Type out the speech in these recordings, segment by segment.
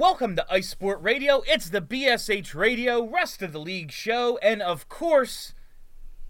Welcome to Ice Sport Radio. It's the BSH Radio Rest of the League show, and of course,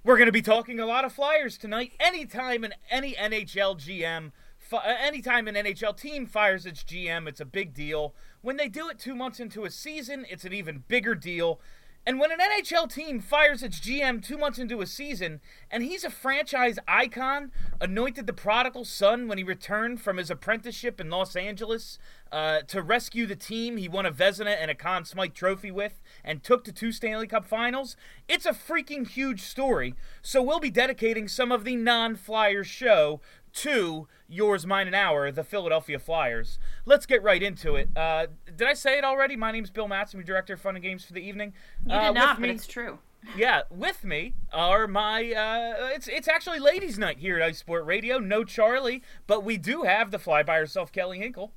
we're going to be talking a lot of Flyers tonight. Anytime in any NHL GM, uh, anytime an NHL team fires its GM, it's a big deal. When they do it two months into a season, it's an even bigger deal. And when an NHL team fires its GM two months into a season, and he's a franchise icon, anointed the prodigal son when he returned from his apprenticeship in Los Angeles uh, to rescue the team he won a Vezina and a Conn Smythe trophy with, and took to two Stanley Cup finals, it's a freaking huge story. So we'll be dedicating some of the non Flyers show to yours, mine, and our, the Philadelphia Flyers. Let's get right into it. Uh, did I say it already? My name's Bill Matson, I'm Director of Fun and Games for the evening. You Uh, did with not, but it's true. yeah, with me are my uh it's it's actually ladies' night here at Ice Sport Radio. No Charlie, but we do have the fly by herself Kelly Hinkle.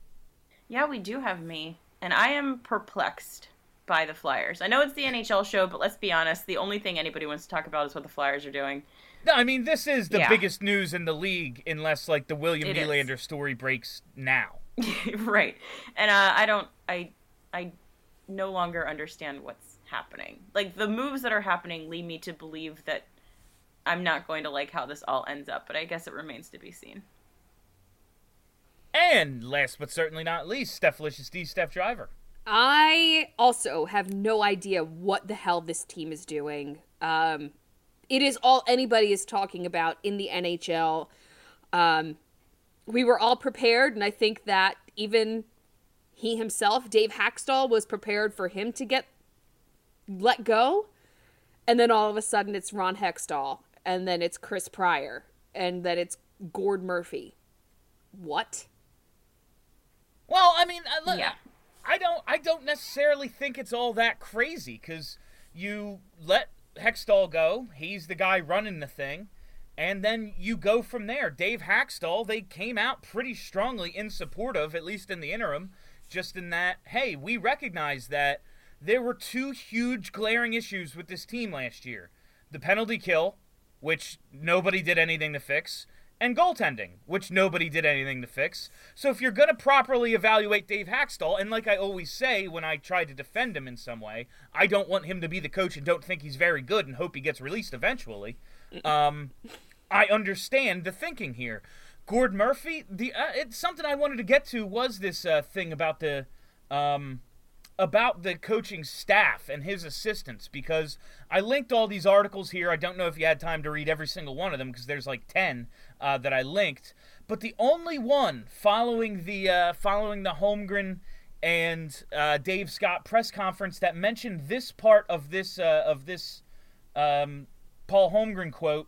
Yeah, we do have me, and I am perplexed by the Flyers. I know it's the NHL show, but let's be honest, the only thing anybody wants to talk about is what the Flyers are doing. No, I mean this is the Yeah. biggest news in the league unless like the William It is. Nylander story breaks now. right. And uh, I don't I I no longer understand what's happening. Like the moves that are happening lead me to believe that I'm not going to like how this all ends up, but I guess it remains to be seen. And last but certainly not least, Steph Licious D Steph Driver. I also have no idea what the hell this team is doing. Um, it is all anybody is talking about in the NHL. Um, we were all prepared, and I think that even he himself, Dave Hakstol, was prepared for him to get let go. And then all of a sudden, it's Ron Hextall, and then it's Chris Pryor, and then it's Gord Murphy. What? Well, I mean, look, Yeah. I don't, I don't necessarily think it's all that crazy because you let Hextall go. He's the guy running the thing, and then you go from there. Dave Hakstol, they came out pretty strongly in support of, at least in the interim, just in that, hey, we recognize that there were two huge glaring issues with this team last year: the penalty kill, which nobody did anything to fix, and goaltending, which nobody did anything to fix. So if you're going to properly evaluate Dave Hakstol, and like I always say when I try to defend him in some way, I don't want him to be the coach and don't think he's very good and hope he gets released eventually. Um, I understand the thinking here. Gord Murphy, the uh, it's something I wanted to get to was this uh, thing about the um, about the coaching staff and his assistants because I linked all these articles here. I don't know if you had time to read every single one of them because there's like ten uh, that I linked. But the only one following the uh, following the Holmgren and uh, Dave Scott press conference that mentioned this part of this uh, of this um, Paul Holmgren quote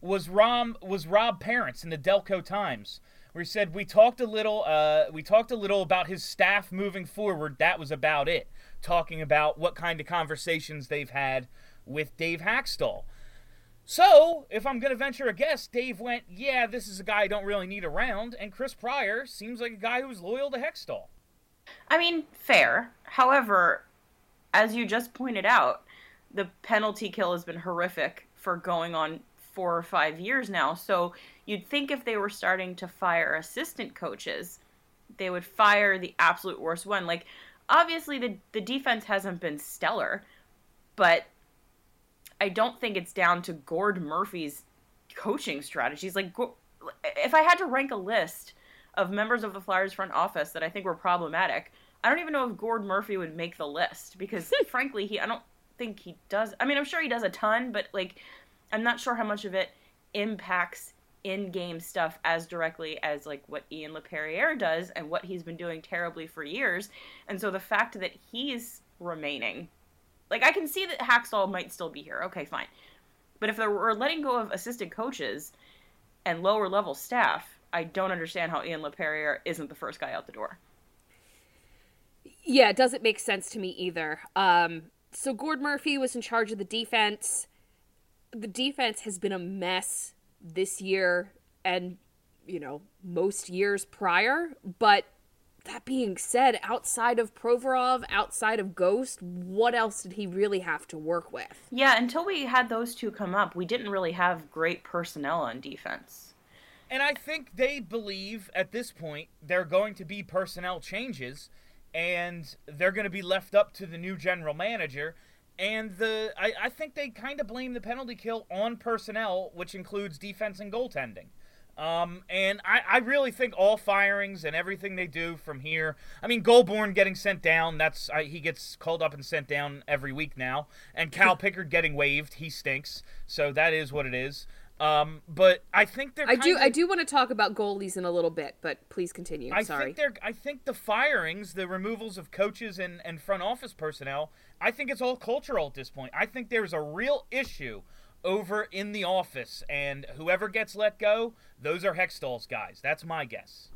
was Rom was Rob Parents in the Delco Times, where he said we talked a little uh, we talked a little about his staff moving forward. That was about it. Talking about what kind of conversations they've had with Dave Hakstol. So, if I'm going to venture a guess, Dave went, yeah, this is a guy I don't really need around, and Chris Pryor seems like a guy who's loyal to Hextall. I mean, fair. However, as you just pointed out, the penalty kill has been horrific for going on four or five years now. So you'd think if they were starting to fire assistant coaches, they would fire the absolute worst one. Like, obviously, the, the defense hasn't been stellar, but I don't think it's down to Gord Murphy's coaching strategies. Like, if I had to rank a list of members of the Flyers front office that I think were problematic, I don't even know if Gord Murphy would make the list because, frankly, he I don't think he does. I mean, I'm sure he does a ton, but like, I'm not sure how much of it impacts in-game stuff as directly as like what Ian Laperrière does and what he's been doing terribly for years. And so the fact that he's remaining, like, I can see that Hakstol might still be here. Okay, fine. But if we're letting go of assistant coaches and lower level staff, I don't understand how Ian Laperrière isn't the first guy out the door. Yeah, it doesn't make sense to me either. Um, so Gord Murphy was in charge of the defense. The defense has been a mess this year and, you know, most years prior. But that being said, outside of Provorov, outside of Ghost, what else did he really have to work with? Yeah, until we had those two come up, we didn't really have great personnel on defense. And I think they believe at this point there are going to be personnel changes and they're going to be left up to the new general manager. And the I, I think they kind of blame the penalty kill on personnel, which includes defense and goaltending. Um, and I, I really think all firings and everything they do from here. I mean, Goulbourne getting sent down. That's I, he gets called up and sent down every week now. And Cal Pickard getting waived. He stinks. So that is what it is. Um, but I think they're. I do. kinda- I do want to talk about goalies in a little bit, but please continue. I Sorry. think they're. I think the firings, the removals of coaches and, and front office personnel. I think it's all cultural at this point. I think there's a real issue over in the office, and whoever gets let go, those are Hextall's guys. That's my guess.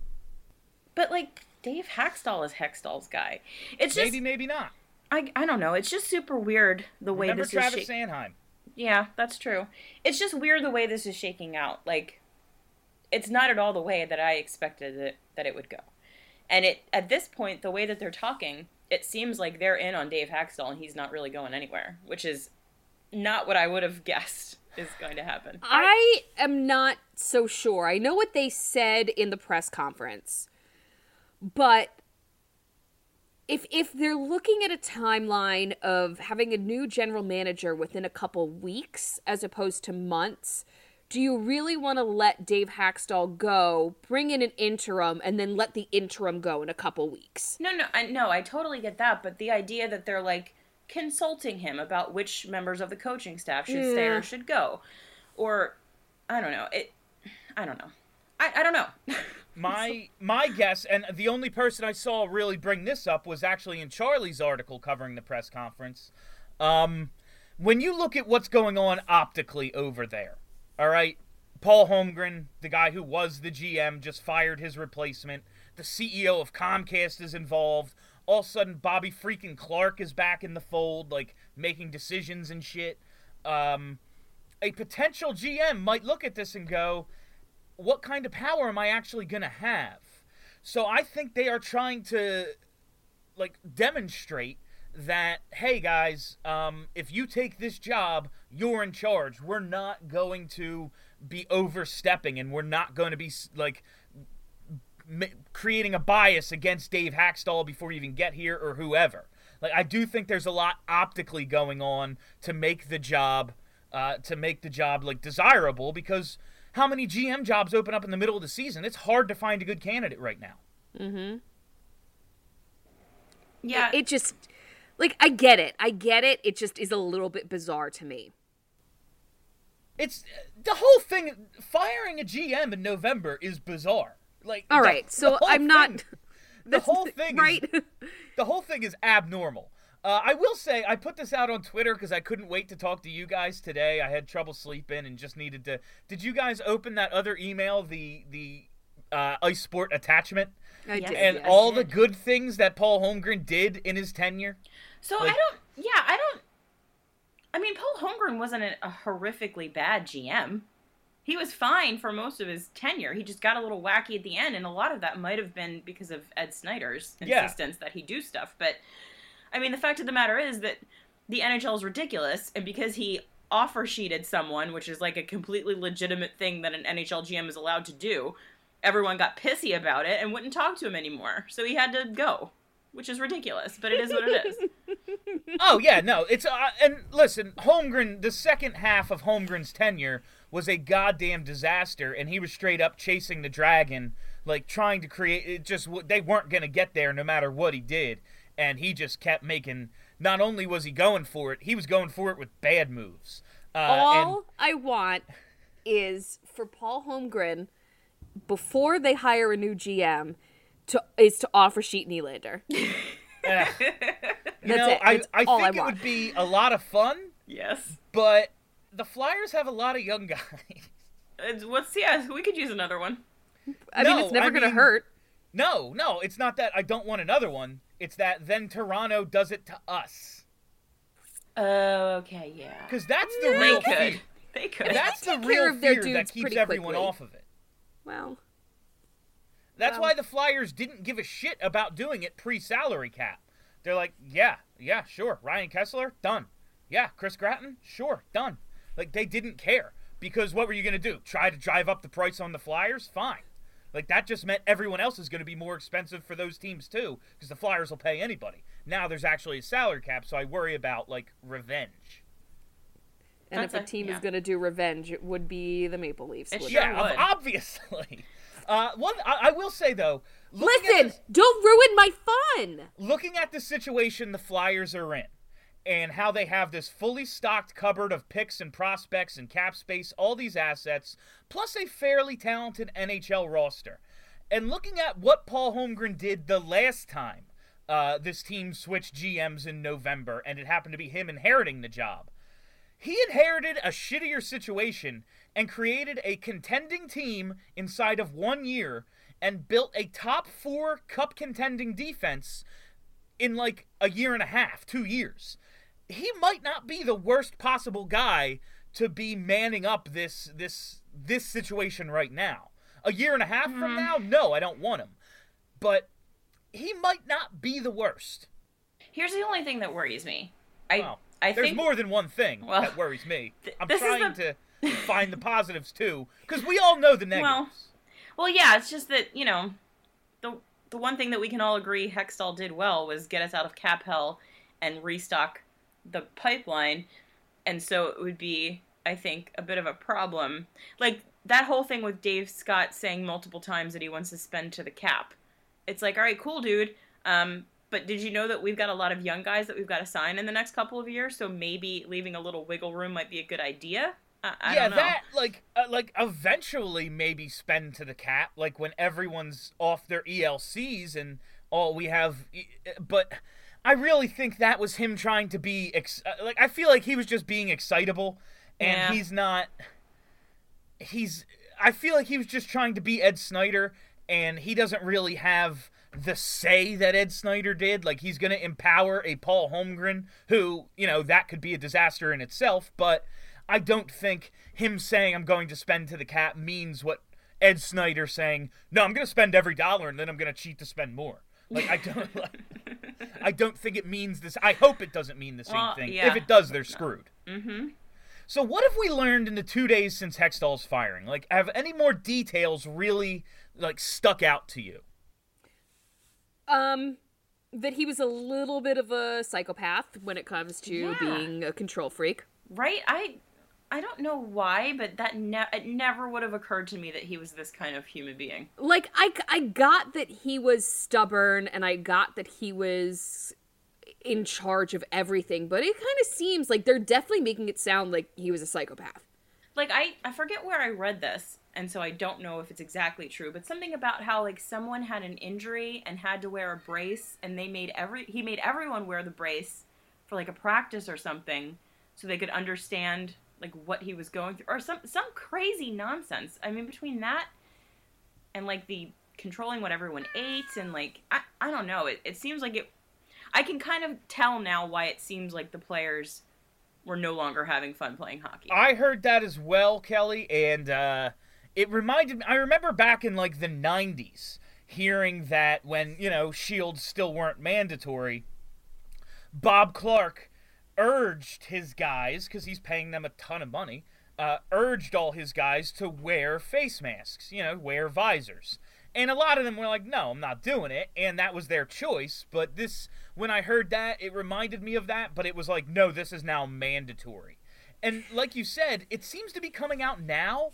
But like Dave Hakstol is Hextall's guy. It's just maybe, maybe not. I, I don't know. It's just super weird the way Remember this Travis is. Sha- Sanheim? yeah, that's true. It's just weird the way this is shaking out. Like, it's not at all the way that I expected it that it would go. And it at this point, the way that they're talking, it seems like they're in on Dave Hakstol and he's not really going anywhere, which is not what I would have guessed is going to happen. I am not so sure. I know what they said in the press conference, but if if they're looking at a timeline of having a new general manager within a couple weeks as opposed to months, do you really want to let Dave Hakstol go, bring in an interim, and then let the interim go in a couple weeks? No, no, I no, I totally get that, but the idea that they're like consulting him about which members of the coaching staff should stay or should go, or I don't know, it, I don't know, I, I don't know. My my guess, and the only person I saw really bring this up was actually in Charlie's article covering the press conference. Um, when you look at what's going on optically over there, all right, Paul Holmgren, the guy who was the GM, just fired his replacement. The CEO of Comcast is involved. All of a sudden, Bobby freaking Clarke is back in the fold, like making decisions and shit. Um, a potential GM might look at this and go, what kind of power am I actually going to have? So I think they are trying to like demonstrate that hey guys, um, if you take this job, you're in charge. We're not going to be overstepping, and we're not going to be like m- creating a bias against Dave Hakstol before you even get here or whoever. Like I do think there's a lot optically going on to make the job uh, to make the job like desirable because how many GM jobs open up in the middle of the season? It's hard to find a good candidate right now. Mhm. Yeah, It just like I get it. I get it. It just is a little bit bizarre to me. It's the whole thing. Firing a GM in November is bizarre. Like, All the- right. the So I'm not the whole thing, is- right. the whole thing is abnormal. Uh, I will say I put this out on Twitter because I couldn't wait to talk to you guys today. I had trouble sleeping and just needed to. Did you guys open that other email, the the uh, ice sport attachment, I did. and yes. all the good things that Paul Holmgren did in his tenure? So Like- I don't. Yeah, I don't. I mean, Paul Holmgren wasn't a, a horrifically bad GM. He was fine for most of his tenure. He just got a little wacky at the end, and a lot of that might have been because of Ed Snider's Yeah. insistence that he do stuff. But I mean, the fact of the matter is that the NHL is ridiculous, and because he offer sheeted someone, which is like a completely legitimate thing that an NHL GM is allowed to do, everyone got pissy about it and wouldn't talk to him anymore. So he had to go, which is ridiculous, but it is what it is. oh yeah, no, it's uh, and listen, Holmgren. The second half of Holmgren's tenure was a goddamn disaster, and he was straight up chasing the dragon, like trying to create. It just they weren't gonna get there no matter what he did, and he just kept making. Not only was he going for it, he was going for it with bad moves. Uh, all and I want is for Paul Holmgren before they hire a new GM to is to offer Sheet Nylander. eh, you That's know, it. I, I all I think it would be a lot of fun, yes. but the Flyers have a lot of young guys. It's, what's yeah? We could use another one. I mean, it's never I going to mean- hurt. No, no, it's not that I don't want another one. It's that then Toronto does it to us. Oh, okay, yeah. Because that's the They real could. fear. They could. That's the real of fear that keeps everyone quickly. off of it. Well, That's Well- why the Flyers didn't give a shit about doing it pre-salary cap. They're like, yeah, yeah, sure. Ryan Kesler, done. Yeah, Chris Gratton, sure, done. Like they didn't care because what were you gonna do? Try to drive up the price on the Flyers? Fine. Like that just meant everyone else is going to be more expensive for those teams too, because the Flyers will pay anybody. Now there's actually a salary cap, so I worry about like revenge. and That's if a a- team yeah. is going to do revenge, it would be the Maple Leafs. It sure? Yeah, would. obviously. Uh, one, I, I will say though, Listen, this- don't ruin my fun. looking at the situation the Flyers are in and how they have this fully stocked cupboard of picks and prospects and cap space, all these assets, plus a fairly talented NHL roster. And looking at what Paul Holmgren did the last time uh, this team switched GMs in November, and it happened to be him inheriting the job. He inherited a shittier situation and created a contending team inside of one year and built a top four cup contending defense in like a year and a half, two years. He might not be the worst possible guy to be manning up this this this situation right now. A year and a half from mm-hmm. now, no, I don't want him. But he might not be the worst. Here's the only thing that worries me. I Well, I there's think more than one thing Well, that worries me. I'm trying the- to find the positives too, because we all know the negatives. Well, Well, yeah, it's just that you know, the the one thing that we can all agree Hextall did well was get us out of cap hell and restock the pipeline, and so it would be, I think, a bit of a problem. Like that whole thing with Dave Scott saying multiple times that he wants to spend to the cap. It's like, all right, cool, dude. Um, but did you know that we've got a lot of young guys that we've got to sign in the next couple of years? So maybe leaving a little wiggle room might be a good idea. I, I yeah, that like uh, like eventually maybe spend to the cap, like when everyone's off their ELCs and all we have. e- But I really think that was him trying to be ex- uh, like I feel like he was just being excitable, and Yeah. he's not. He's. I feel like he was just trying to be Ed Snider, and he doesn't really have the say that Ed Snider did. Like he's going to empower a Paul Holmgren, who you know that could be a disaster in itself, but. I don't think him saying I'm going to spend to the cap means what Ed Snider saying, "No, I'm going to spend every dollar and then I'm going to cheat to spend more." Like I don't I don't think it means this. I hope it doesn't mean the same Well, thing. yeah, if it does, they're screwed. Mm-hmm. So what have we learned in the 2 days since Hextall's firing? Like have any more details really like stuck out to you? Um, that he was a little bit of a psychopath when it comes to Yeah. being a control freak. Right? I I don't know why, but that ne- it never would have occurred to me that he was this kind of human being. Like I, I got that he was stubborn, and I got that he was in charge of everything, but it kind of seems like they're definitely making it sound like he was a psychopath. Like I I forget where I read this, and so I don't know if it's exactly true, but something about how like someone had an injury and had to wear a brace and they made every he made everyone wear the brace for like a practice or something so they could understand like what he was going through or some some crazy nonsense. I mean between that and like the controlling what everyone ate and like I, I don't know it, it seems like it i can kind of tell now why it seems like the players were no longer having fun playing hockey I heard that as well, Kelly, and uh, it reminded me. I remember back in like the '90s hearing that when you know shields still weren't mandatory, Bob Clarke urged his guys because he's paying them a ton of money. Uh, urged all his guys to wear face masks, you know, wear visors. And a lot of them were like, no, I'm not doing it. And that was their choice. But this, when I heard that, it reminded me of that. But it was like, no, this is now mandatory. And like you said, it seems to be coming out now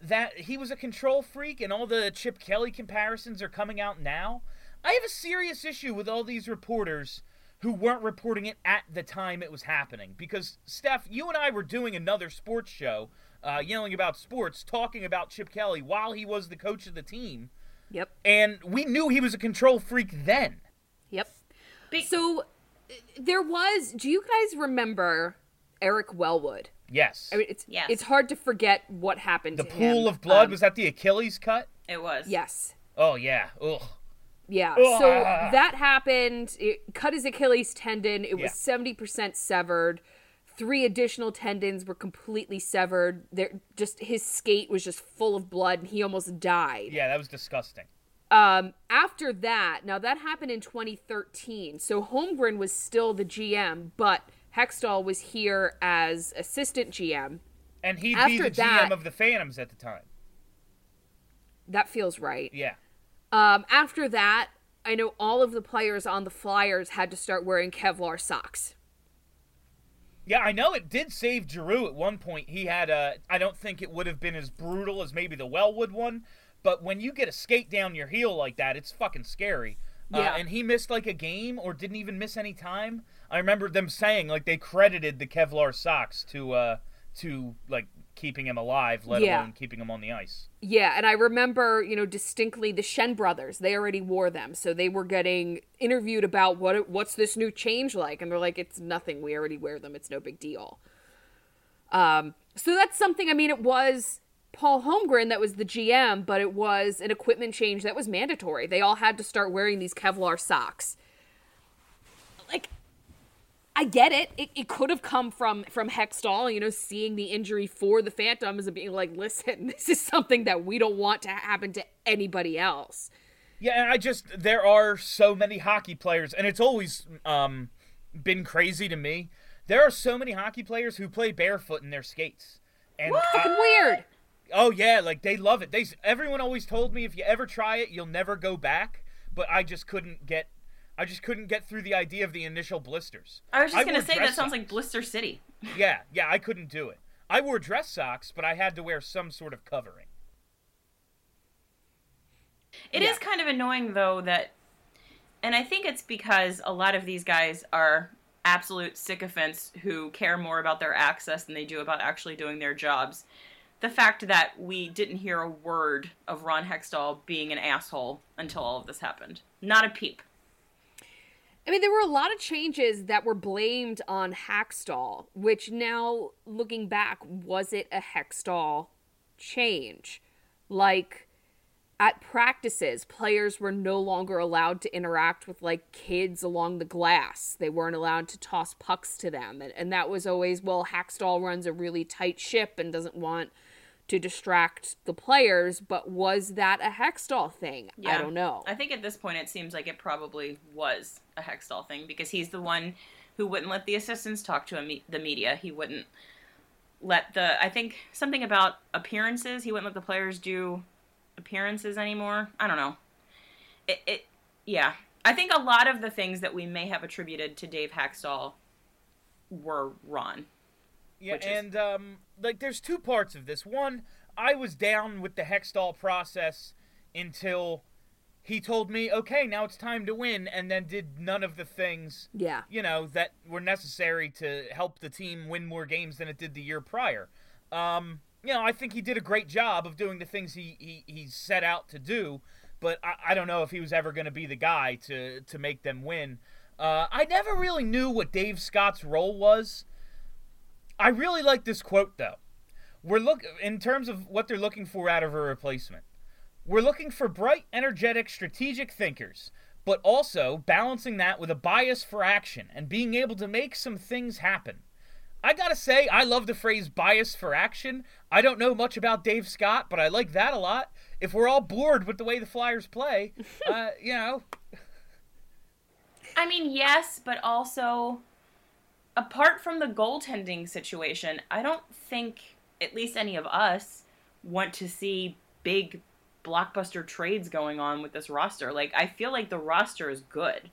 that he was a control freak and all the Chip Kelly comparisons are coming out now. I have a serious issue with all these reporters who weren't reporting it at the time it was happening. Because, Steph, you and I were doing another sports show, uh, yelling about sports, talking about Chip Kelly while he was the coach of the team. Yep. And we knew he was a control freak then. Yep. Be- So uh, there was. Do you guys remember Eric Wellwood? Yes. I mean, it's Yes. it's hard to forget what happened. the to pool him. of blood, Um, was that the Achilles cut? it was Yes. Oh, yeah. Ugh. Yeah. So Ugh. that happened. It cut his Achilles tendon. It was Yeah. seventy percent severed. Three additional tendons were completely severed. There, just his skate was just full of blood, and he almost died. Yeah, that was disgusting. Um, after that, now that happened in 2013. So Holmgren was still the GM, but Hextall was here as assistant GM. And he'd be After the that- GM of the Phantoms at the time. That feels right. Yeah. Um, after that, I know all of the players on the Flyers had to start wearing Kevlar socks. Yeah, I know it did save Giroux at one point. He had a. I don't think it would have been as brutal as maybe the Wellwood one, but when you get a skate down your heel like that, it's fucking scary. Yeah. Uh, and he missed like a game or didn't even miss any time. I remember them saying like they credited the Kevlar socks to uh to like keeping him alive, let Yeah. alone keeping him on the ice. Yeah, and I remember, you know, distinctly the Schenn brothers. They already wore them, so they were getting interviewed about what what's this new change like, and they're like, it's nothing. We already wear them. It's no big deal. Um, so that's something. I mean, it was Paul Holmgren that was the GM, but it was an equipment change that was mandatory. They all had to start wearing these Kevlar socks. Like, I get it. It, it could have come from from Hextall, you know, seeing the injury for the Phantoms and being like, listen, this is something that we don't want to happen to anybody else. Yeah, and I just there are so many hockey players, and it's always um, been crazy to me. There are so many hockey players who play barefoot in their skates, and I- Fucking weird. oh yeah, like they love it. They everyone always told me if you ever try it, you'll never go back. But I just couldn't get, I just couldn't get through the idea of the initial blisters. I was just wore gonna say that sounds like. Blister City. Yeah, yeah, I couldn't do it. I wore dress socks, but I had to wear some sort of covering. It is kind of annoying though that, and I think it's because a lot of these guys are absolute sycophants who care more about their access than they do about actually doing their jobs. The fact that we didn't hear a word of Ron Hextall being an asshole until all of this happened. Not a peep. I mean, there were a lot of changes that were blamed on Hakstol, which now, looking back, was it a Hextall change? Like, at practices, players were no longer allowed to interact with, like, kids along the glass. They weren't allowed to toss pucks to them. And, and that was always, well, Hakstol runs a really tight ship and doesn't want to distract the players, but was that a Hextall thing? I don't know. I think at this point it seems like it probably was a Hextall thing because he's the one who wouldn't let the assistants talk to me- the media. He wouldn't let the I think something about appearances. He wouldn't let the players do appearances anymore. I don't know. It, it yeah. I think a lot of the things that we may have attributed to Dave Hextall were Ron. Yeah, is- and um, like there's two parts of this. One, I was down with the Hextall process until he told me, "Okay, now it's time to win," and then did none of the things yeah. you know that were necessary to help the team win more games than it did the year prior. Um, you know, I think he did a great job of doing the things he he, he set out to do, but I, I don't know if he was ever going to be the guy to to make them win. Uh, I never really knew what Dave Scott's role was. I really like this quote though. We're look in terms of what they're looking for out of a replacement. We're looking for bright, energetic, strategic thinkers, but also balancing that with a bias for action and being able to make some things happen. I gotta say, I love the phrase bias for action. I don't know much about Dave Scott, but I like that a lot. If we're all bored with the way the Flyers play, uh, you know, I mean, yes, but also apart from the goaltending situation, I don't think at least any of us want to see big blockbuster trades going on with this roster. Like I feel like the roster is good.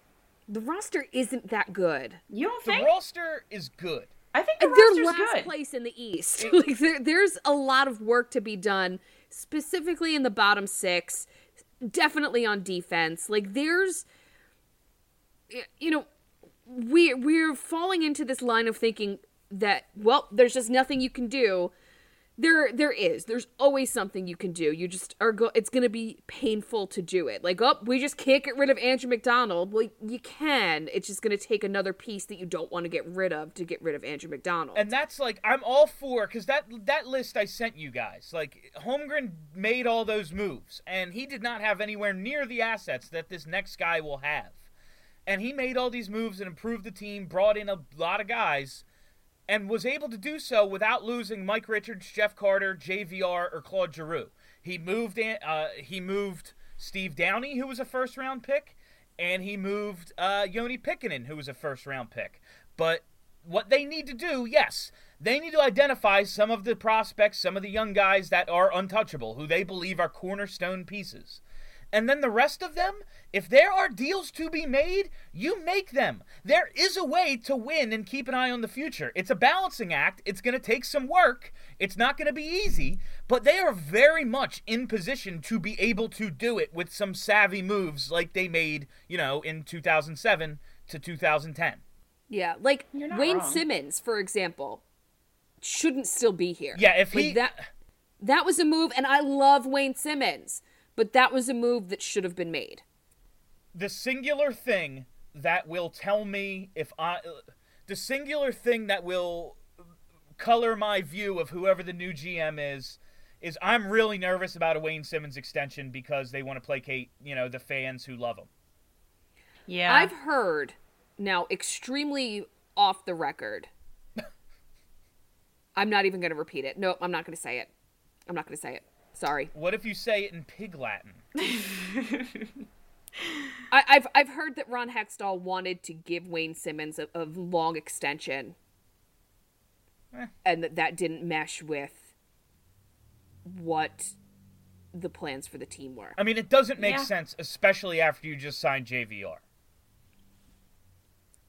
The roster isn't that good. You don't the think? The roster is good. I think the They're last good. place in the East. like there, there's a lot of work to be done, specifically in the bottom six. Definitely on defense. Like there's, you know, we we're falling into this line of thinking that well, there's just nothing you can do. there there is. There's always something you can do. You just are go it's gonna be painful to do it. Like oh we just can't get rid of andrew macdonald. Well you can. It's just gonna take another piece that you don't want to get rid of to get rid of andrew macdonald. And that's like I'm all for because that that list I sent you guys, like Holmgren made all those moves, and he did not have anywhere near the assets that this next guy will have. And he made all these moves and improved the team, brought in a lot of guys, and was able to do so without losing Mike Richards, Jeff Carter, JVR, or Claude Giroux. He moved in, uh, he moved Steve Downie, who was a first round pick, and he moved uh, Joni Pitkanen, who was a first round pick. But what they need to do, yes, they need to identify some of the prospects, some of the young guys that are untouchable, who they believe are cornerstone pieces. And then the rest of them, if there are deals to be made, you make them. There is a way to win and keep an eye on the future. It's a balancing act. It's going to take some work. It's not going to be easy, but they are very much in position to be able to do it with some savvy moves like they made, you know, in 2007 to 2010. yeah like wayne wrong. simmons for example shouldn't still be here Yeah, if Like, he that that was a move and i love wayne simmonds but that was a move that should have been made the singular thing that will tell me if I the singular thing that will color my view of whoever the new GM is is I'm really nervous about a Wayne Simmonds extension because they want to placate, you know, the fans who love him. Yeah. I've heard now extremely off the record. I'm not even going to repeat it. No, I'm not going to say it. I'm not going to say it. Sorry. What if you say it in pig Latin? I, I've I've heard that Ron Hextall wanted to give Wayne Simmonds a, a long extension, Eh. and that that didn't mesh with what the plans for the team were. I mean, it doesn't make Yeah. sense, especially after you just signed JVR.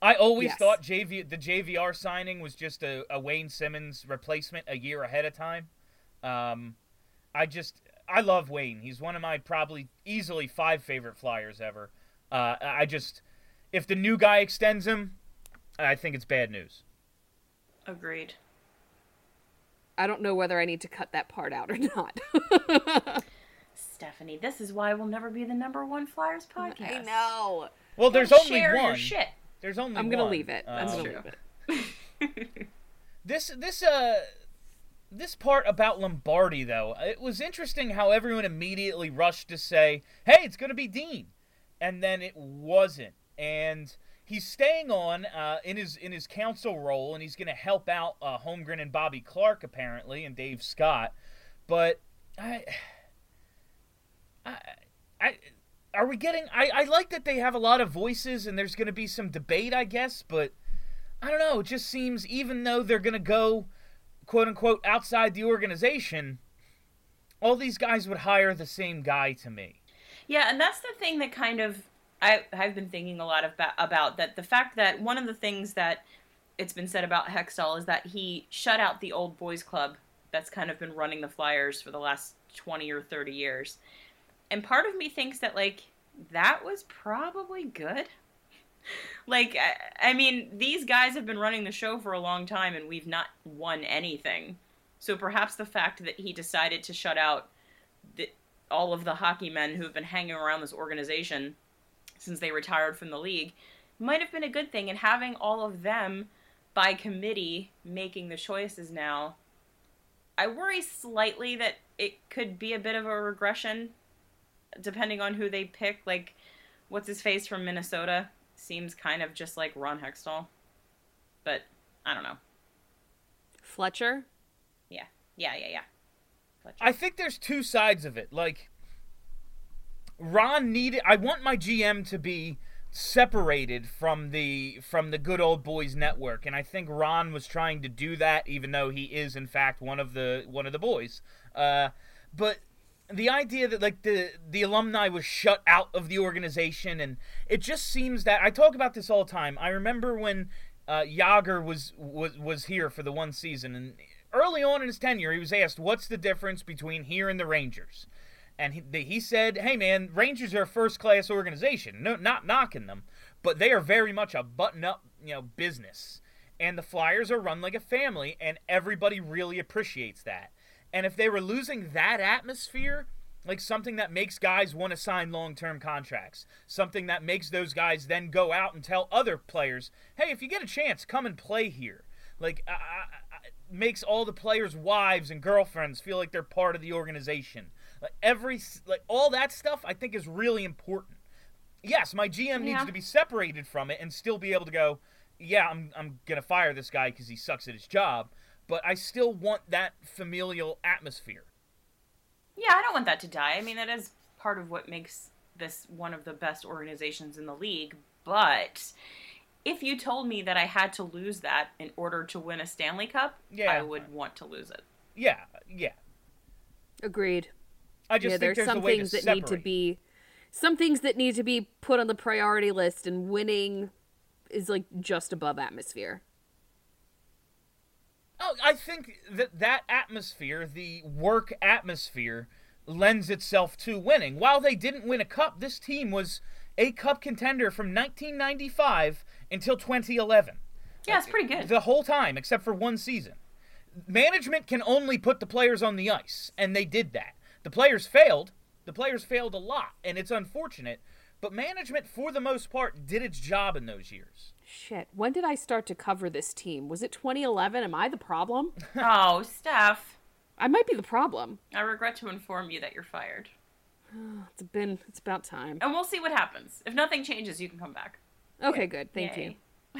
I always Yes. thought JV the JVR signing was just a, a Wayne Simmonds replacement a year ahead of time. Um, I just I love Wayne. He's one of my probably easily five favorite Flyers ever. Uh, I just if the new guy extends him, I think it's bad news. Agreed. I don't know whether I need to cut that part out or not. Stephanie, this is why we'll never be the number one Flyers podcast. I know. Well, there's Don't only share one. your shit. There's only I'm gonna one. leave it. I'm Um, true. This this uh this part about Lombardi though, it was interesting how everyone immediately rushed to say, "Hey, it's going to be Dean," and then it wasn't. And he's staying on uh, in his in his council role, and he's going to help out uh, Holmgren and Bobby Clarke apparently, and Dave Scott. But I, I, I are we getting? I I like that they have a lot of voices, and there's going to be some debate, I guess, but. I don't know. It just seems even though they're going to go, quote unquote, outside the organization, all these guys would hire the same guy to me. Yeah, and that's the thing that kind of I I've been thinking a lot ba- about that the fact that one of the things that it's been said about Hextall is that he shut out the old boys club that's kind of been running the Flyers for the last 20 or 30 years. And part of me thinks that like that was probably good. like I, I mean, these guys have been running the show for a long time and we've not won anything. So perhaps the fact that he decided to shut out the, all of the hockey men who have been hanging around this organization since they retired from the league might have been a good thing. And having all of them by committee making the choices now i worry slightly that it could be a bit of a regression depending on who they pick. Like what's his face from minnesota seems kind of just like ron hextall but i don't know Fletcher. yeah yeah yeah yeah Fletcher. I think there's two sides of it. Like, Ron needed. I want my GM to be separated from the from the good old boys network, and I think Ron was trying to do that, even though he is in fact one of the one of the boys. Uh, but the idea that like the the alumni was shut out of the organization, and it just seems that I talk about this all the time. I remember when uh, Jagr was was was here for the one season, and early on in his tenure, he was asked, "What's the difference between here and the Rangers?" And he, he said, "Hey man, Rangers are a first class organization. No, not knocking them, but they are very much a button up, you know, business. And the Flyers are run like a family, and everybody really appreciates that. And if they were losing that atmosphere, like something that makes guys want to sign long-term contracts, something that makes those guys then go out and tell other players, "Hey, if you get a chance, come and play here." Like I, I, makes all the players' wives and girlfriends feel like they're part of the organization. Like every like all that stuff I think is really important. Yes, my GM needs Yeah. to be separated from it and still be able to go, "Yeah, I'm I'm going to fire this guy cuz he sucks at his job." But I still want that familial atmosphere. Yeah, I don't want that to die. I mean, that is part of what makes this one of the best organizations in the league. But if you told me that I had to lose that in order to win a Stanley Cup, Yeah. I would want to lose it. Yeah, yeah. Agreed. I just yeah, think there's, there's some a way things to that need to be some things that need to be put on the priority list and winning is like just above atmosphere. Oh, I think that that atmosphere, the work atmosphere, lends itself to winning. While they didn't win a cup, this team was a cup contender from 1995 until 2011. Yeah, it's pretty good. The whole time, except for one season. Management can only put the players on the ice, and they did that. The players failed. The players failed a lot, and it's unfortunate. But management, for the most part, did its job in those years. Shit, when did I start to cover this team? Was it 2011? Am I the problem? oh, Steph, I might be the problem. I regret to inform you that you're fired. It's been it's about time. And we'll see what happens. If nothing changes, you can come back. Okay, good. Thank Yay. you.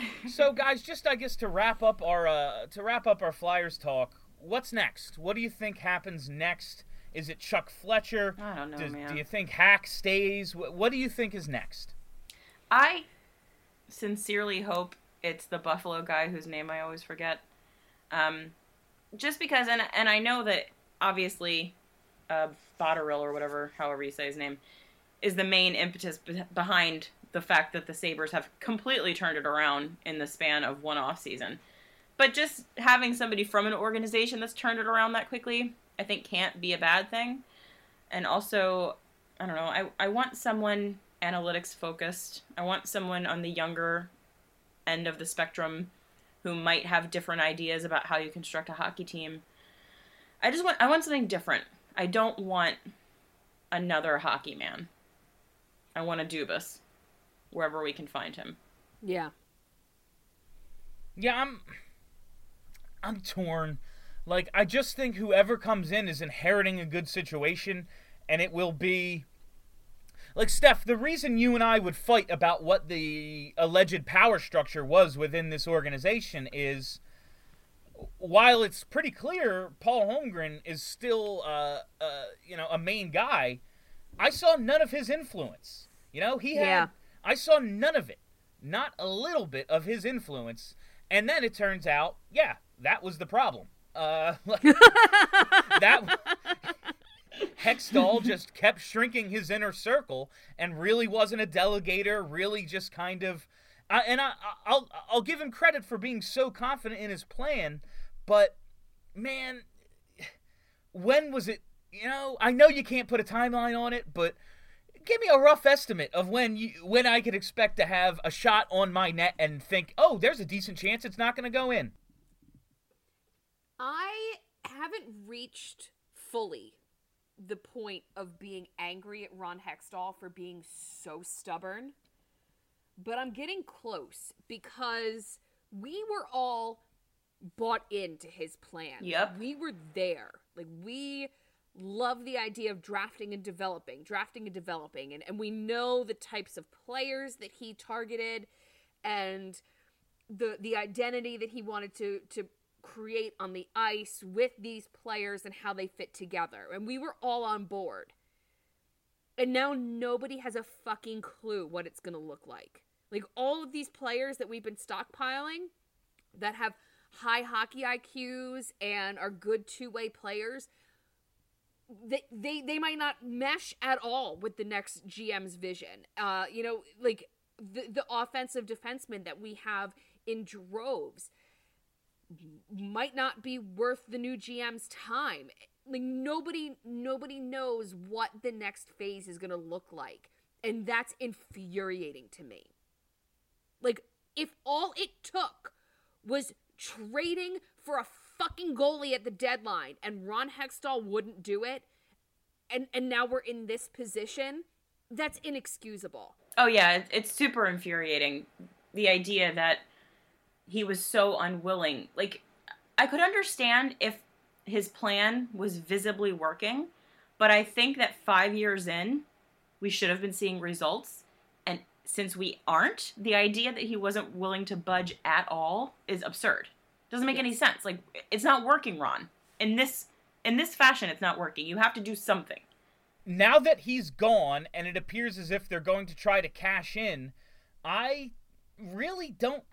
so guys just i guess to wrap up our uh, to wrap up our flyers talk what's next what do you think happens next is it chuck fletcher I don't know, Does- man. do you think hack stays what, what do you think is next I sincerely hope it's the Buffalo guy whose name I always forget. Um, just because, and and I know that obviously, uh, Botterill or whatever, however you say his name, is the main impetus be- behind the fact that the Sabres have completely turned it around in the span of one off season. But just having somebody from an organization that's turned it around that quickly, I think can't be a bad thing. And also, I don't know, I, I want someone analytics focused. I want someone on the younger end of the spectrum who might have different ideas about how you construct a hockey team. I just want I want something different. I don't want another hockey man. I want a Dubas wherever we can find him. Yeah. yeah i'm i'm torn like i just think whoever comes in is inheriting a good situation and it will be like Steph, the reason you and I would fight about what the alleged power structure was within this organization is while it's pretty clear Paul Holmgren is still uh, uh, you know a main guy, I saw none of his influence. You know, he had Yeah. I saw none of it. Not a little bit of his influence. And then it turns out, yeah, that was the problem. Uh, that Hextall just kept shrinking his inner circle and really wasn't a delegator. Really, just kind of, uh, and I, I'll I'll give him credit for being so confident in his plan, but man, when was it? You know, I know you can't put a timeline on it, but give me a rough estimate of when you when I could expect to have a shot on my net and think, oh, there's a decent chance it's not going to go in. I haven't reached fully the point of being angry at Ron Hextall for being so stubborn, but I'm getting close because we were all bought into his plan. Yep. We were there. Like we love the idea of drafting and developing, drafting and developing, and, and we know the types of players that he targeted and the the identity that he wanted to to create on the ice with these players and how they fit together. And we were all on board. And now nobody has a fucking clue what it's going to look like. Like all of these players that we've been stockpiling that have high hockey IQs and are good two-way players, they, they they might not mesh at all with the next GM's vision. Uh, you know, like the the offensive defensemen that we have in droves might not be worth the new GM's time. Like nobody nobody knows what the next phase is going to look like. And that's infuriating to me. Like if all it took was trading for a fucking goalie at the deadline and Ron Hextall wouldn't do it. And and now we're in this position. That's inexcusable. Oh yeah, it's super infuriating. The idea that he was so unwilling. Like, I could understand if his plan was visibly working, but I think that five years in, we should have been seeing results. And since we aren't, the idea that he wasn't willing to budge at all is absurd. Doesn't make any sense. Like, it's not working, Ron. In this in this fashion, it's not working. You have to do something. now that he's gone and it appears as if they're going to try to cash in, I really don't.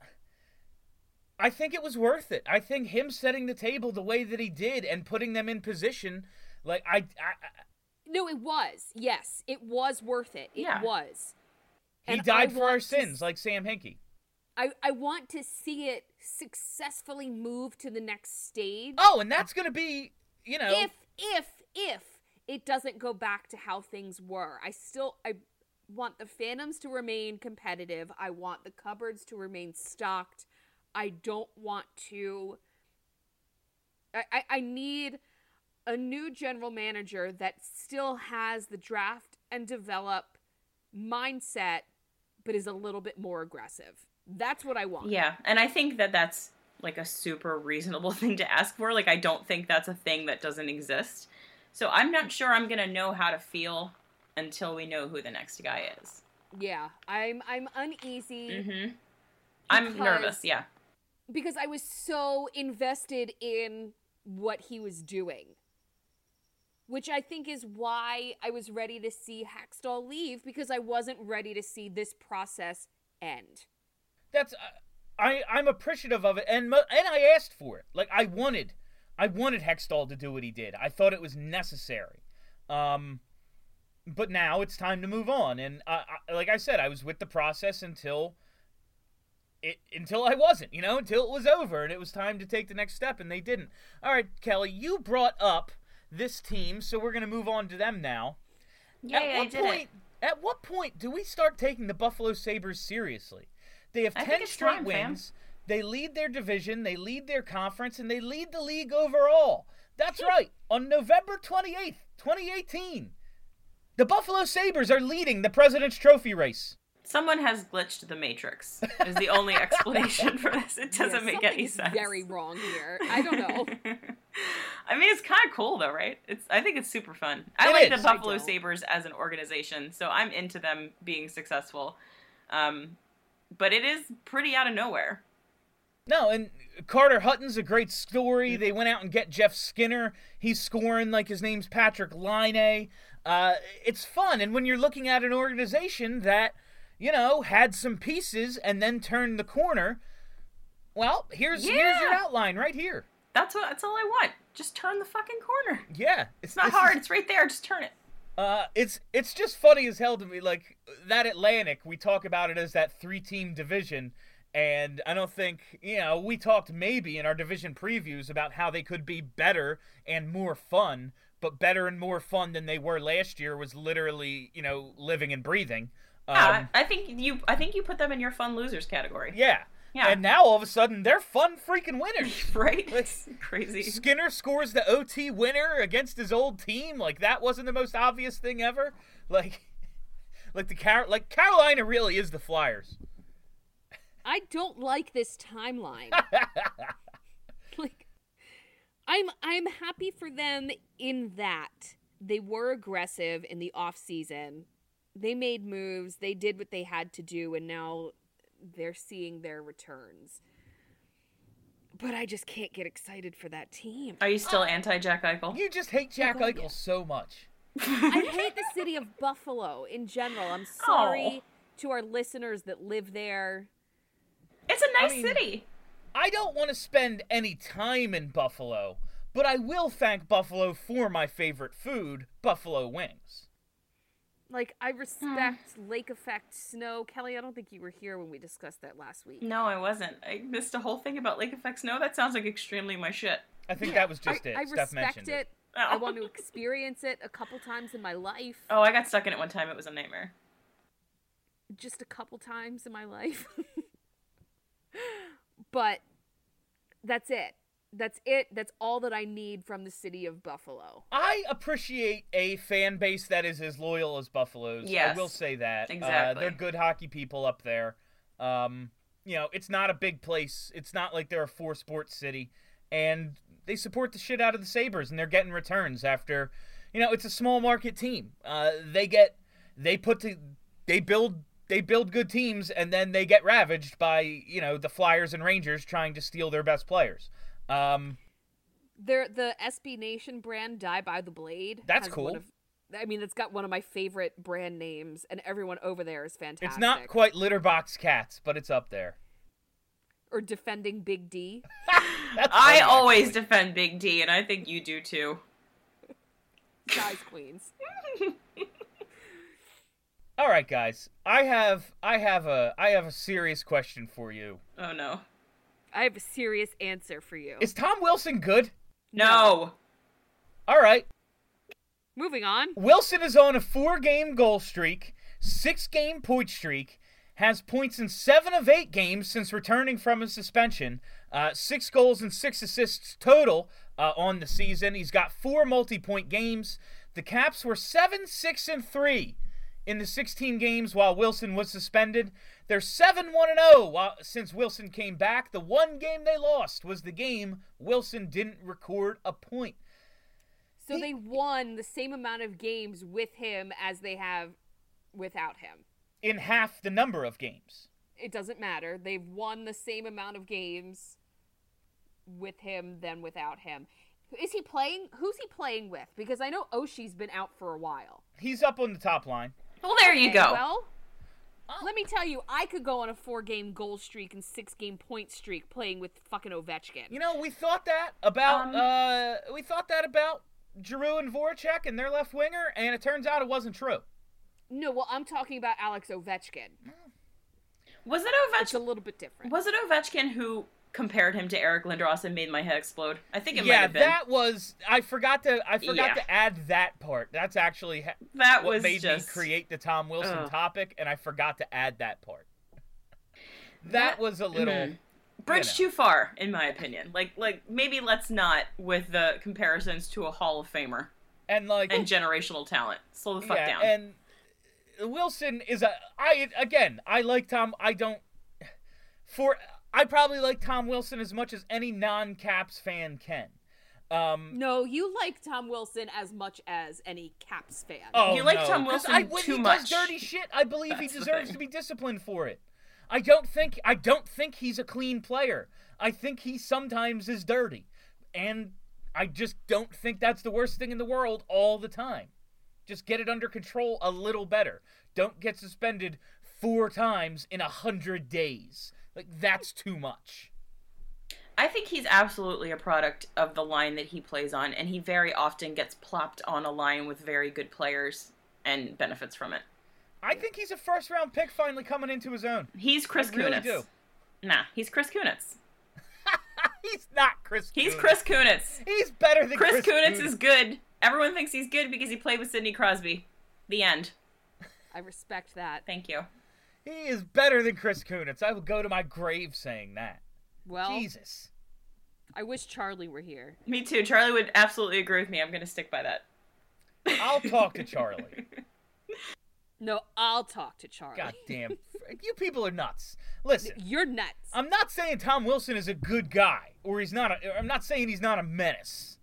I think it was worth it. I think him setting the table the way that he did and putting them in position, like I, I, I No, it was. Yes, it was worth it. It Yeah. was. he And died I for our sins, s- like Sam Hinkie. I, I want to see it successfully move to the next stage. Oh, and that's gonna be, you know, if if if it doesn't go back to how things were i still i want the phantoms to remain competitive i want the cupboards to remain stocked i don't want to i i, I need a new general manager that still has the draft and develop mindset but is a little bit more aggressive that's what i want Yeah, and I think that that's like a super reasonable thing to ask for. Like, I don't think that's a thing that doesn't exist. So I'm not sure I'm gonna know how to feel until we know who the next guy is. yeah i'm i'm uneasy Mm-hmm. I'm nervous. Yeah. Because I was so invested in what he was doing. Which I think is why I was ready to see Hextall leave because I wasn't ready to see this process end. that's uh, I I'm appreciative of it, and and I asked for it. Like I wanted, I wanted Hextall to do what he did. I thought it was necessary. Um, but now it's time to move on, and I, I, like I said, I was with the process until it until I wasn't. You know, until it was over, and it was time to take the next step, and they didn't. All right, Kelly, you brought up this team, so we're gonna move on to them now. Yeah, at I what did point? it. At what point do we start taking the Buffalo Sabres seriously? They have I ten straight time, fam. wins. They lead their division. They lead their conference, and they lead the league overall. That's right. On November twenty eighth, twenty eighteen, the Buffalo Sabres are leading the President's Trophy race. Someone has glitched the Matrix. Is the only explanation for this. It doesn't Yeah, make any sense. Very wrong here. I don't know. I mean, it's kind of cool though, right? It's. I think it's super fun. I It like is. the Buffalo. Sabres as an organization, so I'm into them being successful. Um, but it is pretty out of nowhere. No, and Carter Hutton's a great story. They went out and get Jeff Skinner. He's scoring like his name's Patrik Laine. Uh, it's fun, and when you're looking at an organization that, you know, had some pieces and then turned the corner, well, here's here's your outline right here. That's what. That's all I want. Just turn the fucking corner. Yeah, It's not this is- hard. It's right there. Just turn it. Uh, it's it's just funny as hell to me. Like that Atlantic, we talk about it as that three-team division, and I don't think you know. We talked maybe in our division previews about how they could be better and more fun, but better and more fun than they were last year was literally you know living and breathing. Um, Yeah, I I think you. I think you put them in your fun losers category. yeah, Yeah. And now all of a sudden they're fun freaking winners. Right? It's crazy. Skinner scores the OT winner against his old team. Like that wasn't the most obvious thing ever. Like, like the Car- like Carolina really is the Flyers. I don't like this timeline. like I'm I'm happy for them in that they were aggressive in the off season. They made moves, they did what they had to do and now they're seeing their returns. But I just can't get excited for that team. Are you still anti Jack Eichel? You just hate Jack Oh, Eichel yeah. so much. I hate the city of Buffalo in general. I'm oh. sorry to our listeners that live there. It's a nice mean- city. I don't want to spend any time in Buffalo, but I will thank Buffalo for my favorite food, buffalo wings. Like I hmm. respect lake effect snow. Kelly, I don't think you were here when we discussed that last week. No, I wasn't. I missed a whole thing about Lake Effect Snow. That sounds like extremely my shit. I think that was just I, it. I Steph respect mentioned it. it. I Oh. want to experience it a couple times in my life. Oh, I got stuck in it one time. It was a nightmare. Just a couple times in my life. but that's it. That's it. That's all that I need from the city of Buffalo. I appreciate a fan base that is as loyal as Buffalo's. Yes. I will say that. Uh, Exactly. they're good hockey people up there. Um, you know, it's not a big place. It's not like they're a four sports city. And they support the shit out of the Sabres and they're getting returns after, you know, it's a small market team. Uh, they get, they put the, they build, they build good teams and then they get ravaged by, you know, the Flyers and Rangers trying to steal their best players. Um, They're, the SB Nation brand, Die by the Blade. That's cool. of- I mean, it's got one of my favorite brand names, and everyone over there is fantastic. it's not quite litter box cats, but it's up there. Or defending Big D. That's I always actually. defend Big D, and I think you do too. Size Queens. All right, guys. I have I have a I have a serious question for you. Oh no. I have a serious answer for you. Is Tom Wilson good? No. All right. Moving on. Wilson is on a four-game goal streak, six-game point streak, has points in seven of eight games since returning from his suspension, uh, six goals and six assists total uh, on the season. He's got four multi-point games. The Caps were seven, six, and three in the 16 games while Wilson was suspended. They're 7 1 0 while- since Wilson came back. The one game they lost was the game Wilson didn't record a point. So they won the same amount of games with him as they have without him. in half the number of games. It doesn't matter. They've won the same amount of games with him than without him. Is he playing? Who's he playing with? Because I know Oshie's been out for a while. He's up on the top line. Well, there you Okay, go. Well, let me tell you, I could go on a four-game goal streak and six-game point streak playing with fucking Ovechkin. You know, we thought that about Um, uh we thought that about Giroux and Voracek and their left winger, and it turns out it wasn't true. No, well, I'm talking about Alex Ovechkin. was it Ovechkin? It's a little bit different. Was it Ovechkin who compared him to Eric Lindros and made my head explode? I think it might have been. that was I forgot to I forgot Yeah. to add that part. That's actually ha- That what was made just- me create the Tom Wilson Ugh. topic, and I forgot to add that part. That, That- was a little Mhm. Bridge you know. too far, in my opinion. Like, like maybe let's not with the comparisons to a Hall of Famer and like and generational talent. Slow the fuck yeah, down. and Wilson is a I again I like Tom. I don't for I probably like Tom Wilson as much as any non-Caps fan can. Um, No, you like Tom Wilson as much as any Caps fan. oh, You like no, Tom 'cause Wilson I, when too he much. does dirty shit, I believe he That's the deserves to be disciplined for it. I don't think I don't think he's a clean player. I think he sometimes is dirty, and I just don't think that's the worst thing in the world all the time. Just get it under control a little better. Don't get suspended four times in a hundred days. Like that's too much. I think he's absolutely a product of the line that he plays on, and he very often gets plopped on a line with very good players and benefits from it. I think he's a first round pick finally coming into his own. He's Chris I really Kunitz. do. Nah, he's Chris Kunitz. He's not Chris. He's Kunitz. Chris Kunitz. He's better than Chris, Chris, Kunitz is good. Everyone thinks he's good because he played with Sidney Crosby. The end. I respect that. Thank you. He is better than Chris Kunitz. I will go to my grave saying that. Well, Jesus. I wish Charlie were here. Me too. Charlie would absolutely agree with me. I'm going to stick by that. I'll talk to Charlie. No, I'll talk to Charlie. God damn. You people are nuts. Listen, You're nuts. I'm not saying Tom Wilson is a good guy, or he's not a, I'm not saying he's not a menace.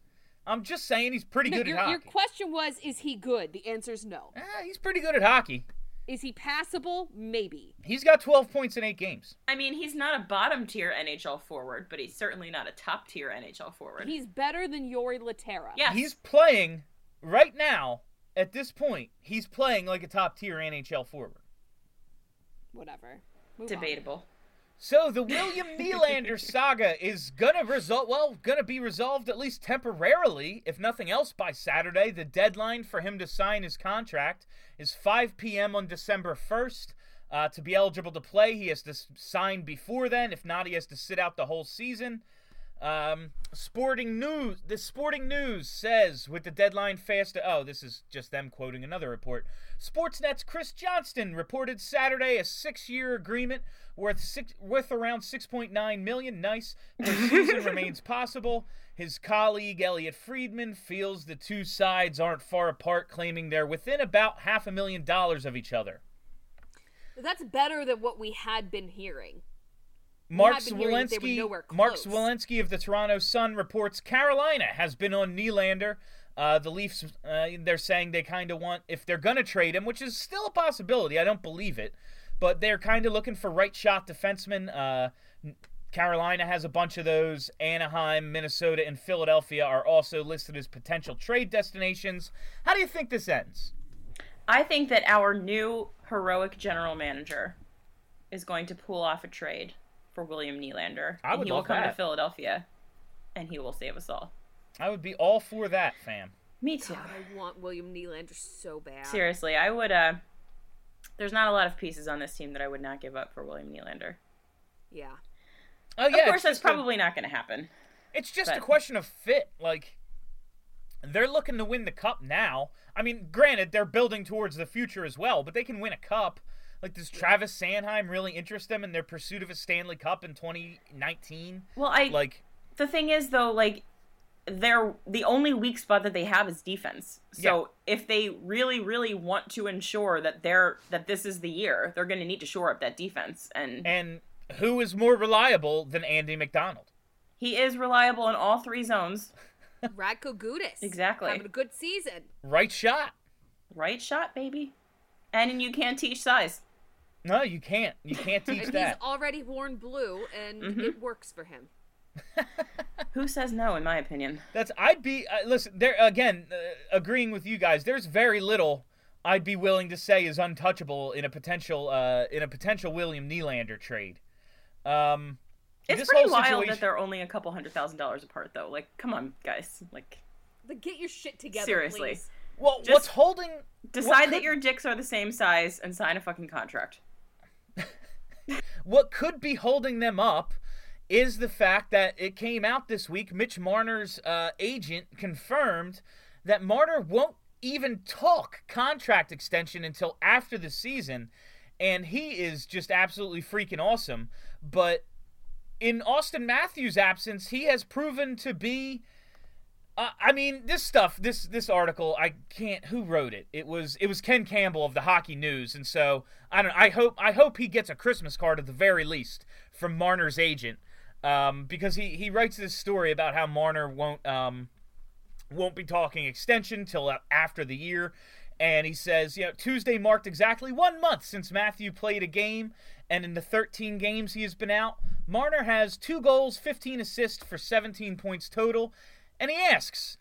I'm just saying he's pretty No, good your, at hockey. your question was, is he good? The answer's no. Ah, he's pretty good at hockey. Is he passable? Maybe. He's got 12 points in eight games. I mean, he's not a bottom tier NHL forward, but he's certainly not a top tier NHL forward. He's better than Jori Lehtera. Yeah. He's playing right now. At this point, he's playing like a top tier NHL forward. Whatever. Move on. So the William Nylander saga is gonna result well, gonna be resolved at least temporarily, if nothing else, by Saturday. The deadline for him to sign his contract is 5 p.m. on December 1st. Uh, to be eligible to play, he has to sign before then. If not, he has to sit out the whole season. Um, sporting news. The Sporting News says with the deadline fast. Oh, this is just them quoting another report. Sportsnet's Chris Johnston reported Saturday a six-year agreement worth six, worth around 6.9 million. Nice. The season remains possible. His colleague Elliot Friedman feels the two sides aren't far apart, claiming they're within about half a million dollars of each other. That's better than what we had been hearing. Mark had been hearing that they were Zwolinski, nowhere Mark close. Of the Toronto Sun reports Carolina has been on Nylander. Uh, the Leafs, uh, they're saying they kind of want, if they're going to trade him, which is still a possibility, I don't believe it, but they're kind of looking for right shot defensemen. Uh, Carolina has a bunch of those. Anaheim, Minnesota, and Philadelphia are also listed as potential trade destinations. How do you think this ends? I think that our new heroic general manager is going to pull off a trade for William Nylander. I would and he will love come to. Philadelphia and he will save us all. I would be all for that, fam. Me too. I want William Nylander so bad. Seriously, I would uh there's not a lot of pieces on this team that I would not give up for William Nylander. Yeah. Oh yeah, of course that's just a- probably not going to happen. It's just a question of fit. Like, they're looking to win the cup now. I mean, granted, they're building towards the future as well, but they can win a cup. Like, does Travis Sanheim really interest them in their pursuit of a Stanley Cup in 2019? Well, I Like, the thing is though like they're the only weak spot that they have is defense so if they really really want to ensure that they're that this is the year they're going to need to shore up that defense and and who is more reliable than Andy MacDonald? he is reliable in all three zones Radko Gudas. Exactly. Having a good season. Right shot. right shot baby and you can't teach size No, you can't. You can't teach And that. he's already worn blue, and Mm-hmm. it works for him. who says no in my opinion That's I'd be uh, listen there again uh, agreeing with you guys. There's very little I'd be willing to say is untouchable in a potential uh, in a potential William Nylander trade. Um, it's this pretty whole wild situation- that they're only a couple hundred thousand dollars apart though like come on guys like But get your shit together, Seriously. please. well, just what's holding decide could- that your dicks are the same size and sign a fucking contract what could be holding them up is the fact that it came out this week. Mitch Marner's uh, agent confirmed that Marner won't even talk contract extension until after the season, and he is just absolutely freaking awesome. But in Auston Matthews' absence, he has proven to be. Uh, I mean, this stuff, this this article, I can't. Who wrote it? It was it was Ken Campbell of the Hockey News, and so I don't. I hope I hope he gets a Christmas card at the very least from Marner's agent, um, because he he writes this story about how Marner won't um won't be talking extension till after the year. And he says, you know, Tuesday marked exactly one month since Matthew played a game, and in the 13 games he has been out, Marner has two goals, 15 assists for 17 points total. And he asks,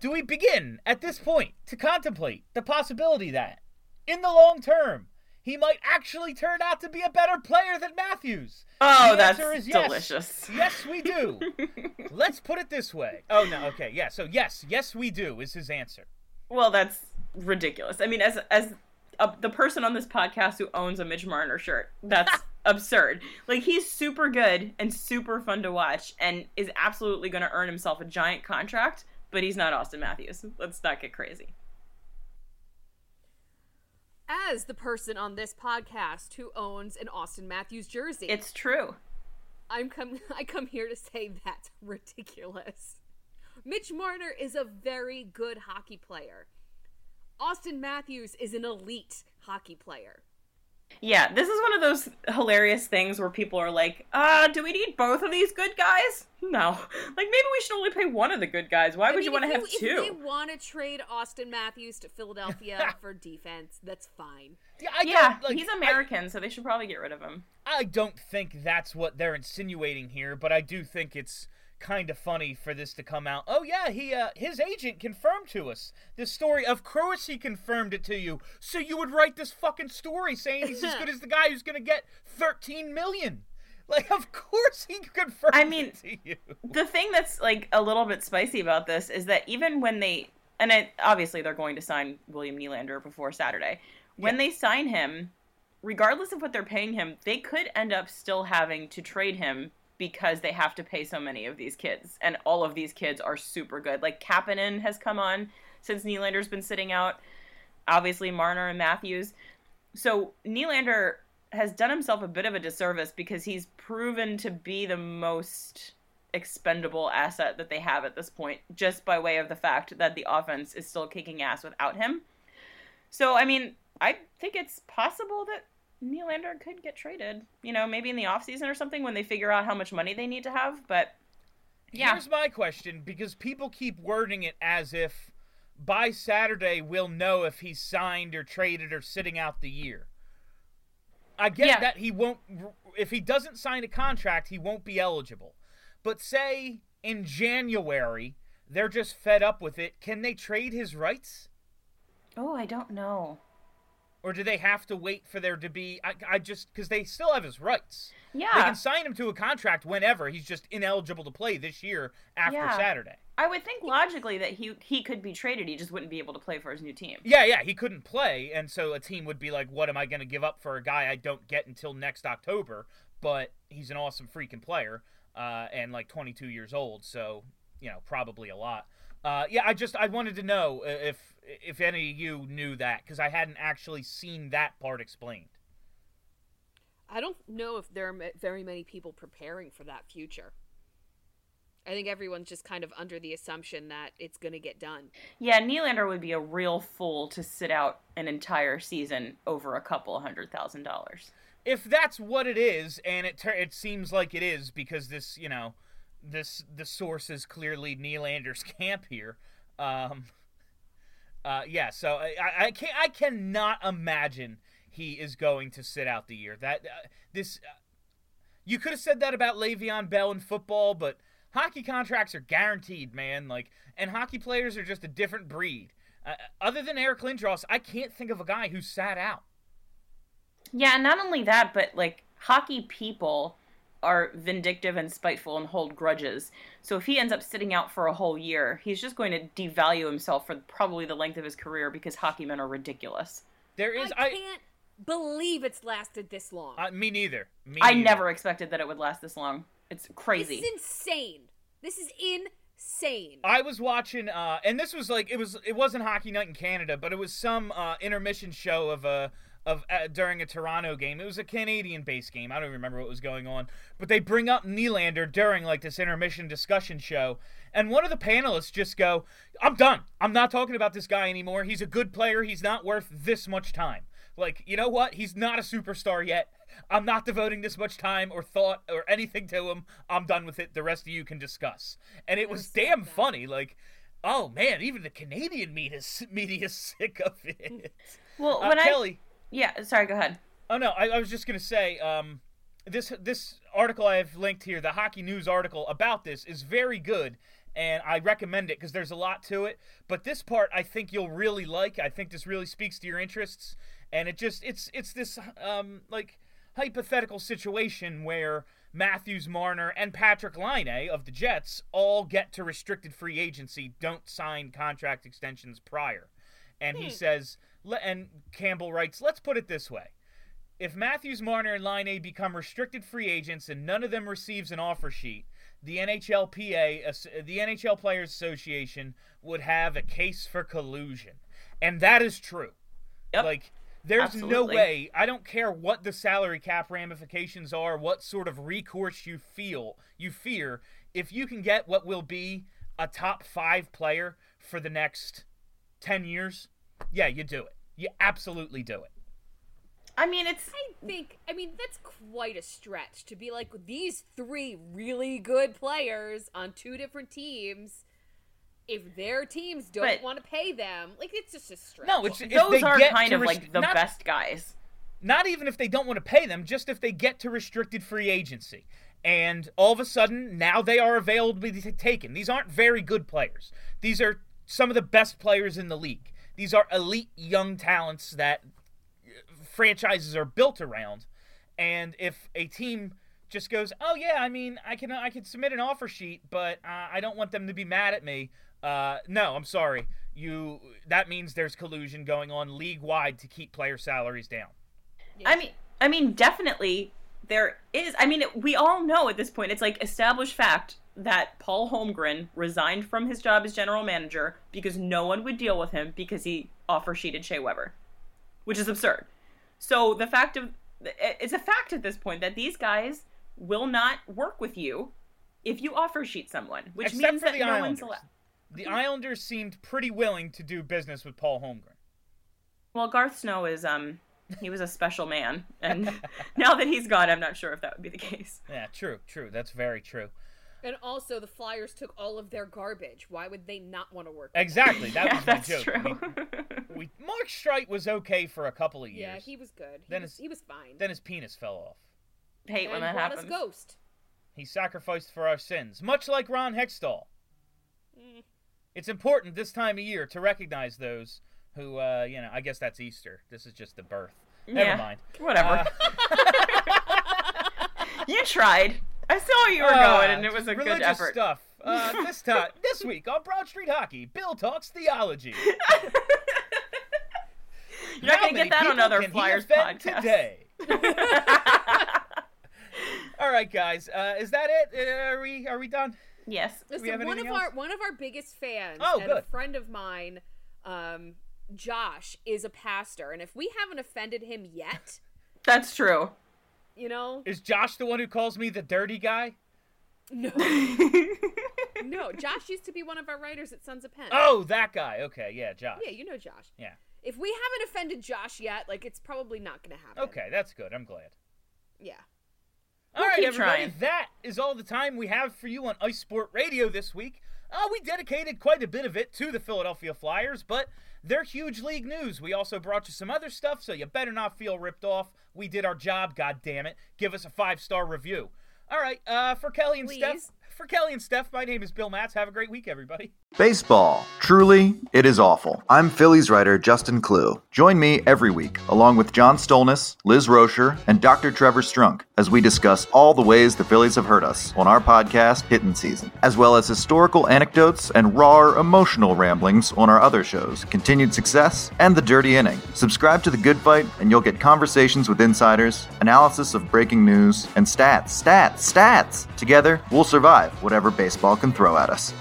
do we begin at this point to contemplate the possibility that, in the long term, he might actually turn out to be a better player than Matthews? Oh, The that's is yes. delicious. Yes, we do. Let's put it this way. Oh no, okay, yeah. So yes, yes, we do is his answer. Well, that's ridiculous. I mean, as as uh, the person on this podcast who owns a Mitch Marner shirt, that's absurd. Like he's super good and super fun to watch, and is absolutely going to earn himself a giant contract. But he's not Auston Matthews. Let's not get crazy. As the person on this podcast who owns an Auston Matthews jersey, It's true. I'm come I come here to say that's ridiculous. Mitch Marner is a very good hockey player. Auston Matthews is an elite hockey player. Yeah, this is one of those hilarious things where people are like, uh, do we need both of these good guys? No. Like, maybe we should only pay one of the good guys. Why I would mean, you want to if have If two? they want to trade Auston Matthews to Philadelphia for defense, that's fine. Yeah, I Yeah, like, he's I- American, so they should probably get rid of him. I don't think that's what they're insinuating here, but I do think it's kind of funny for this to come out. Oh yeah, he uh, his agent confirmed to us this story. Of course he confirmed it to you. So you would write this fucking story saying he's as good as the guy who's going to get 13 million. Like of course he confirmed I mean, it to you. the thing that's like a little bit spicy about this is that even when they and it, obviously they're going to sign William Nylander before Saturday. When they sign him, regardless of what they're paying him, they could end up still having to trade him because they have to pay so many of these kids, and all of these kids are super good. Like Kapanen has come on since Nylander's been sitting out. Obviously, Marner and Matthews. So Nylander has done himself a bit of a disservice because he's proven to be the most expendable asset that they have at this point, just by way of the fact that the offense is still kicking ass without him. So, I mean, I think it's possible that Nylander could get traded, you know, maybe in the offseason or something when they figure out how much money they need to have. But yeah. Here's my question because people keep wording it as if by Saturday we'll know if he's signed or traded or sitting out the year. I get Yeah. that he won't, if he doesn't sign a contract, he won't be eligible. But say in January, they're just fed up with it. Can they trade his rights? Oh, I don't know. Or do they have to wait for there to be? I, I just, because they still have his rights. Yeah, they can sign him to a contract whenever. He's just ineligible to play this year after Yeah. Saturday. I would think logically that he he could be traded. He just wouldn't be able to play for his new team. Yeah, yeah, he couldn't play, and so a team would be like, "What am I going to give up for a guy I don't get until next October?" But he's an awesome freaking player, uh, and like 22 years old, so you know probably a lot. Uh, yeah, I just I wanted to know if if any of you knew that because I hadn't actually seen that part explained. I don't know if there are very many people preparing for that future. I think everyone's just kind of under the assumption that it's going to get done. Yeah, Nylander would be a real fool to sit out an entire season over a couple hundred thousand dollars. if that's what it is, and it tur- it seems like it is because this, you know, this the source is clearly Nylander's camp here. Um, uh, yeah, so I, I- can't I cannot imagine he is going to sit out the year. That uh, this uh, you could have said that about Le'Veon Bell in football, but hockey contracts are guaranteed, man. Like, and hockey players are just a different breed. Uh, other than Eric Lindros, I can't think of a guy who sat out. Yeah, and not only that, but like hockey people are vindictive and spiteful and hold grudges. So if he ends up sitting out for a whole year, he's just going to devalue himself for probably the length of his career because hockey men are ridiculous. There is I I, can't believe it's lasted this long. Uh, me neither. Me I neither. never expected that it would last this long. It's crazy. this is insane. This is insane. I was watching, uh, and this was like it was. It wasn't Hockey Night in Canada, but it was some uh, intermission show of a of uh, during a Toronto game. It was a Canadian-based game. I don't even remember what was going on, but they bring up Nylander during like this intermission discussion show, and one of the panelists just go, "I'm done. I'm not talking about this guy anymore. He's a good player. He's not worth this much time." Like, you know what? He's not a superstar yet. I'm not devoting this much time or thought or anything to him. I'm done with it. The rest of you can discuss. And it was damn that. funny. Like, oh man, even the Canadian media media is sick of it. well, Uh, when I Kelly, yeah, sorry, go ahead. oh no, I, I was just gonna say, um, this this article I have linked here, the Hockey News article about this, is very good. And I recommend it because there's a lot to it. But this part I think you'll really like. I think this really speaks to your interests. And it just it's it's this um like hypothetical situation where Matthews, Marner, and Patrik Laine of the Jets all get to restricted free agency, don't sign contract extensions prior. And he says, le- and Campbell writes, let's put it this way. If Matthews, Marner, and Laine become restricted free agents and none of them receives an offer sheet, the NHLPA, the NHL Players Association, would have a case for collusion. And that is true. Yep. Like, there's no way, I don't care what the salary cap ramifications are, what sort of recourse you feel, you fear, if you can get what will be a top five player for the next 10 years, yeah, you do it. You absolutely do it. I mean, it's I think, I mean, that's quite a stretch to be like these three really good players on two different teams. If their teams don't But- want to pay them, like it's just a stretch. No, it's if those are kind of rest- like the not, best guys. Not even if they don't want to pay them, just if they get to restricted free agency. And all of a sudden, now they are available to be taken. These aren't very good players. These are some of the best players in the league. These are elite young talents that franchises are built around. And if a team just goes, "Oh yeah, I mean, I can I can submit an offer sheet, but uh, I don't want them to be mad at me." Uh, no, I'm sorry. You that means there's collusion going on league wide to keep player salaries down. I mean, I mean, definitely there is. I mean, we all know at this point. It's like established fact that Paul Holmgren resigned from his job as general manager because no one would deal with him because he offer sheeted Shea Weber, which is absurd. So the fact of it's a fact at this point that these guys will not work with you if you offer sheet someone, which Except means for that the no Islanders. one's allowed. The Islanders seemed pretty willing to do business with Paul Holmgren. Well, Garth Snow is um he was a special man, and now that he's gone, I'm not sure if that would be the case. Yeah, true, true. That's very true. And also, the Flyers took all of their garbage. Why would they not want to work? with Exactly. That yeah, was my that's joke. true. We, we, Mark Streit was okay for a couple of years. Yeah, he was good. He Then was, it's- he was fine. Then his penis fell off. Hate when that brought happens. us Ghost. He sacrificed for our sins, much like Ron Hextall. Mm. It's important this time of year to recognize those who, uh, you know, I guess that's Easter. This is just the birth. Never mind. Whatever. Uh, you tried. I saw where you were Ah, going, and it was a good religious effort. stuff. Uh, this time, this week on Broad Street Hockey, Bill talks theology. You're not going to get that on people other can Flyers offend podcasts. today. All right, guys. Uh, is that it? Uh, are we are we done? yes. we Listen, have one of anything our one of our biggest fans Oh, and a friend of mine, um, Josh, is a pastor, and if we haven't offended him yet, That's true. You know, Is Josh the one who calls me the dirty guy? no, no. Josh used to be one of our writers at Sons of Penn. Oh, that guy. Okay, yeah, Josh. yeah, you know Josh. Yeah. If we haven't offended Josh yet, like it's probably not going to happen. Okay, that's good. I'm glad. Yeah. All We'll right, everybody. trying. That is all the time we have for you on Ice Sport Radio this week. Uh, we dedicated quite a bit of it to the Philadelphia Flyers, but they're huge league news. We also brought you some other stuff, so you better not feel ripped off. We did our job, God damn it! Give us a five star review. All right, uh, for Kelly and Steph, for Kelly and Steph, my name is Bill Matz. Have a great week, everybody. Baseball. Truly, it is awful. I'm Phillies writer Justin Klugh. Join me every week, along with John Stolnis, Liz Roscher, and Dr. Trevor Strunk, as we discuss all the ways the Phillies have hurt us on our podcast, Hittin' Season, as well as historical anecdotes and raw, emotional ramblings on our other shows, Continued Success and The Dirty Inning. Subscribe to The Good Phight, and you'll get conversations with insiders, analysis of breaking news, and stats, stats, stats. Together, we'll survive whatever baseball can throw at us.